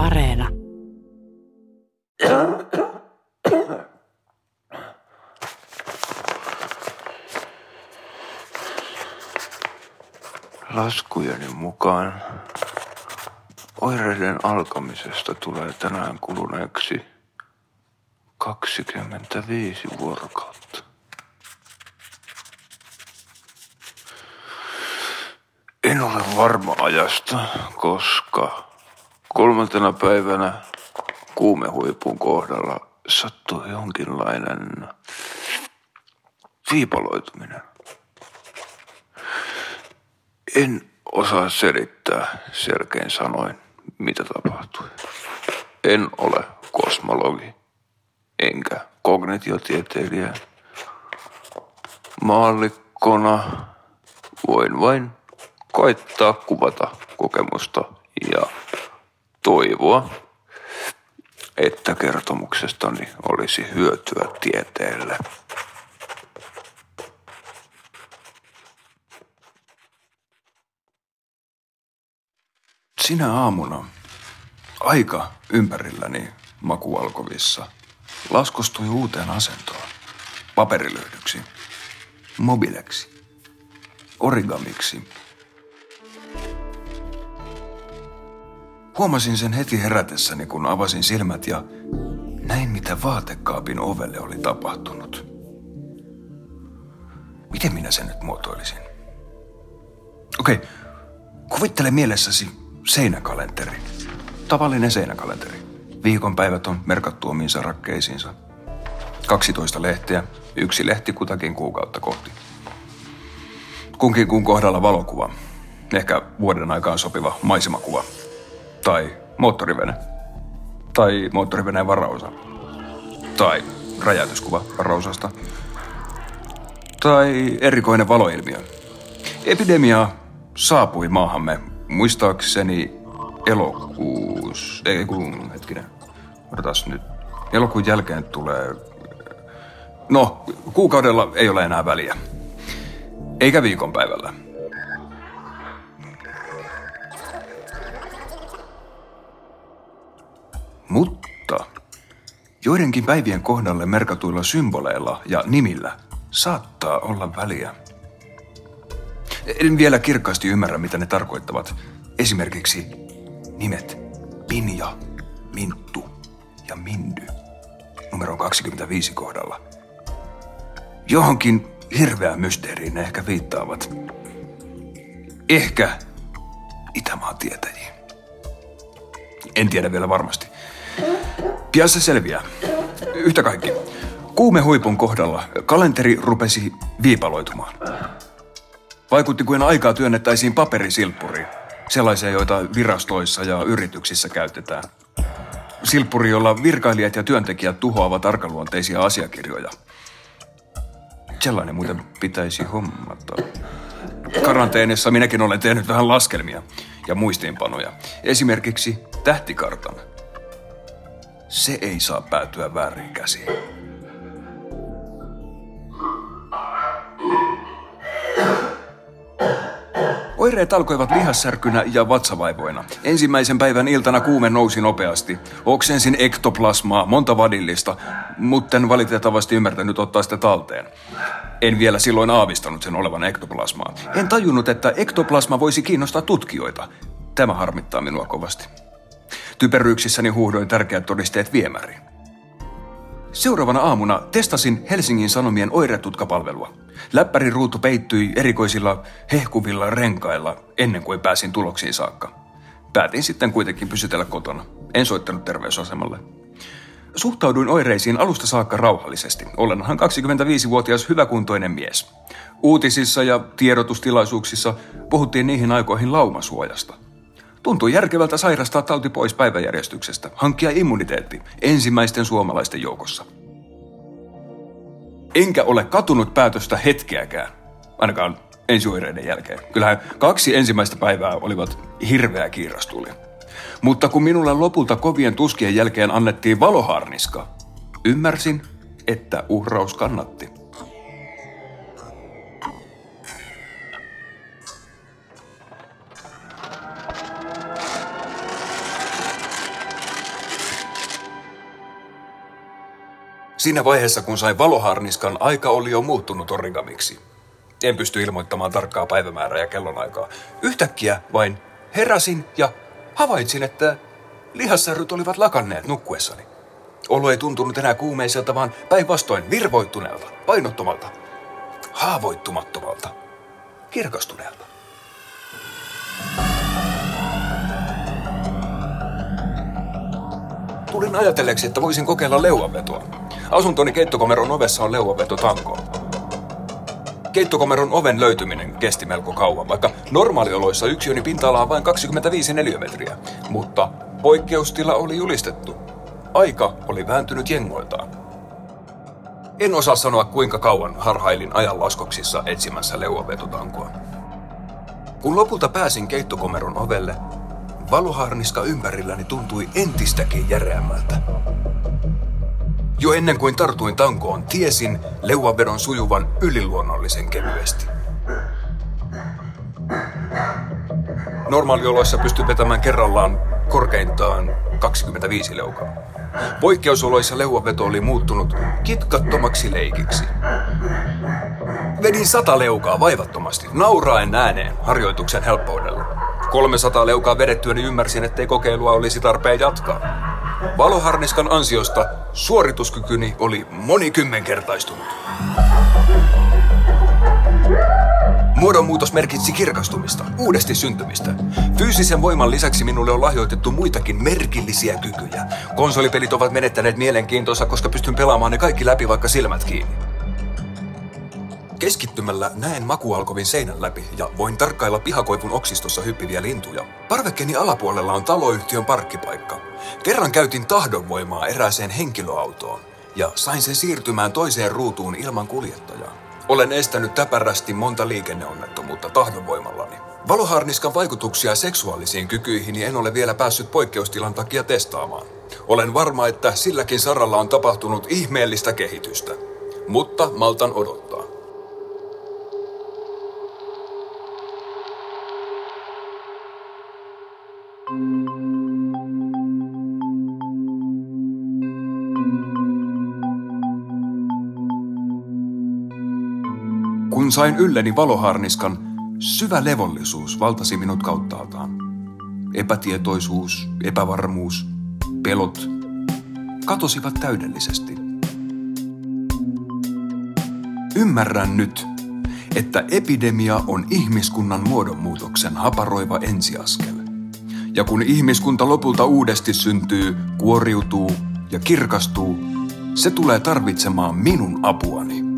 Areena. Laskujeni mukaan oireiden alkamisesta tulee tänään kuluneeksi 25 vuorokautta. En ole varma ajasta, koska kolmantena päivänä kuumehuipun kohdalla sattui jonkinlainen viipaloituminen. En osaa selittää selkein sanoin, mitä tapahtui. En ole kosmologi, enkä kognitiotieteilijä. Maallikkona voin vain koittaa kuvata kokemusta ja toivoa, että kertomuksestani olisi hyötyä tieteelle. Sinä aamuna aika ympärilläni makualkovissa laskostui uuteen asentoon. Paperilöydyksi, mobileksi, origamiksi. Huomasin sen heti herätessäni, kun avasin silmät ja näin, mitä vaatekaapin ovelle oli tapahtunut. Miten minä sen nyt muotoilisin? Okei, okay. kuvittele mielessäsi seinäkalenteri. Tavallinen seinäkalenteri. Viikonpäivät on merkattu omiin sarakkeisiinsa. 12 lehteä, yksi lehti kutakin kuukautta kohti. Kunkin kuun kohdalla valokuva. Ehkä vuoden aikaan sopiva maisemakuva. Tai moottorivene. Tai moottoriveneen varaosa. Tai räjäytyskuva varaosasta. Tai erikoinen valoilmiö. Epidemia saapui maahamme muistaakseni elokuus, ei kun hetkinen, odotas nyt. Elokuun jälkeen tulee, no kuukaudella ei ole enää väliä. Eikä viikonpäivällä. Joidenkin päivien kohdalle merkatuilla symboleilla ja nimillä saattaa olla väliä. En vielä kirkkaasti ymmärrä, mitä ne tarkoittavat. Esimerkiksi nimet Pinja, Minttu ja Mindy numero 25 kohdalla. Johonkin hirveään mysteeriin ne ehkä viittaavat. Ehkä Itämaan tietäjiin. En tiedä vielä varmasti. Pian se selviää. Yhtä kaikki. Kuume huipun kohdalla kalenteri rupesi viipaloitumaan. Vaikutti kuin aikaa työnnettäisiin paperisilppuriin. Sellaisia, joita virastoissa ja yrityksissä käytetään. Silppuri, jolla virkailijat ja työntekijät tuhoavat arkaluonteisia asiakirjoja. Sellainen muuten pitäisi hommata. Karanteenissa minäkin olen tehnyt vähän laskelmia ja muistiinpanoja. Esimerkiksi tähtikartan. Se ei saa päätyä väärin käsiin. Oireet alkoivat lihassärkynä ja vatsavaivoina. Ensimmäisen päivän iltana kuume nousi nopeasti. Oksensin ektoplasmaa, monta vadillista, mutta en valitettavasti ymmärtänyt ottaa sitä talteen. En vielä silloin aavistanut sen olevan ektoplasmaa. En tajunnut, että ektoplasma voisi kiinnostaa tutkijoita. Tämä harmittaa minua kovasti. Typeryyksissäni huudoin tärkeät todisteet viemäriin. Seuraavana aamuna testasin Helsingin Sanomien oiretutkapalvelua. Läppärin ruutu peittyi erikoisilla hehkuvilla renkailla ennen kuin pääsin tuloksiin saakka. Päätin sitten kuitenkin pysytellä kotona. En soittanut terveysasemalle. Suhtauduin oireisiin alusta saakka rauhallisesti. Olenhan 25-vuotias hyväkuntoinen mies. Uutisissa ja tiedotustilaisuuksissa puhuttiin niihin aikoihin laumasuojasta. Tuntui järkevältä sairastaa tauti pois päiväjärjestyksestä, hankkia immuniteetti ensimmäisten suomalaisten joukossa. Enkä ole katunut päätöstä hetkeäkään, ainakaan ensioireiden jälkeen. Kyllähän kaksi ensimmäistä päivää olivat hirveä kiirastuli. Mutta kun minulle lopulta kovien tuskien jälkeen annettiin valoharniska, ymmärsin, että uhraus kannatti. Siinä vaiheessa, kun sain valoharniskan, aika oli jo muuttunut origamiksi. En pysty ilmoittamaan tarkkaa päivämäärää ja kellonaikaa. Yhtäkkiä vain heräsin ja havaitsin, että lihassärryt olivat lakanneet nukkuessani. Olo ei tuntunut enää kuumeiselta, vaan päinvastoin virvoittuneelta, painottomalta, haavoittumattomalta, kirkastuneelta. Tulin ajatelleeksi, että voisin kokeilla leuanvetoa. Asuntoni keittokomeron ovessa on leuanvetotanko. Keittokomeron oven löytyminen kesti melko kauan, vaikka normaalioloissa yksiöni pinta-ala on vain 25 neliömetriä, mutta poikkeustila oli julistettu. Aika oli vääntynyt jengoiltaan. En osaa sanoa kuinka kauan harhailin ajanlaskoksissa etsimässä leuavetotankoa. Kun lopulta pääsin keittokomeron ovelle, valoharniska ympärilläni tuntui entistäkin järeämmältä. Jo ennen kuin tartuin tankoon, tiesin leuavedon sujuvan yliluonnollisen kevyesti. Normaalioloissa pystyy vetämään kerrallaan korkeintaan 25 leukaa. Poikkeusoloissa leuaveto oli muuttunut kitkattomaksi leikiksi. Vedin sata leukaa vaivattomasti, nauraen ääneen harjoituksen helppoudella. 300 leukaa vedettyäni ymmärsin, ettei kokeilua olisi tarpeen jatkaa. Valoharniskan ansiosta suorituskykyni oli monikymmenkertaistunut. Muodonmuutos merkitsi kirkastumista, uudesti syntymistä. Fyysisen voiman lisäksi minulle on lahjoitettu muitakin merkillisiä kykyjä. Konsolipelit ovat menettäneet mielenkiintonsa, koska pystyn pelaamaan ne kaikki läpi vaikka silmät kiinni. Keskittymällä näen makualkovin seinän läpi ja voin tarkkailla pihakoivun oksistossa hyppiviä lintuja. Parvekkeni alapuolella on taloyhtiön parkkipaikka. Kerran käytin tahdonvoimaa erääseen henkilöautoon ja sain sen siirtymään toiseen ruutuun ilman kuljettajaa. Olen estänyt täpärästi monta liikenneonnettomuutta tahdonvoimallani. Valoharniskan vaikutuksia seksuaalisiin kykyihin en ole vielä päässyt poikkeustilan takia testaamaan. Olen varma, että silläkin saralla on tapahtunut ihmeellistä kehitystä. Mutta maltan odottaa. Kun sain ylleni valoharniskan, syvä levollisuus valtasi minut kauttaaltaan. Epätietoisuus, epävarmuus, pelot katosivat täydellisesti. Ymmärrän nyt, että epidemia on ihmiskunnan muodonmuutoksen haparoiva ensiaskel. Ja kun ihmiskunta lopulta uudesti syntyy, kuoriutuu ja kirkastuu, se tulee tarvitsemaan minun apuani.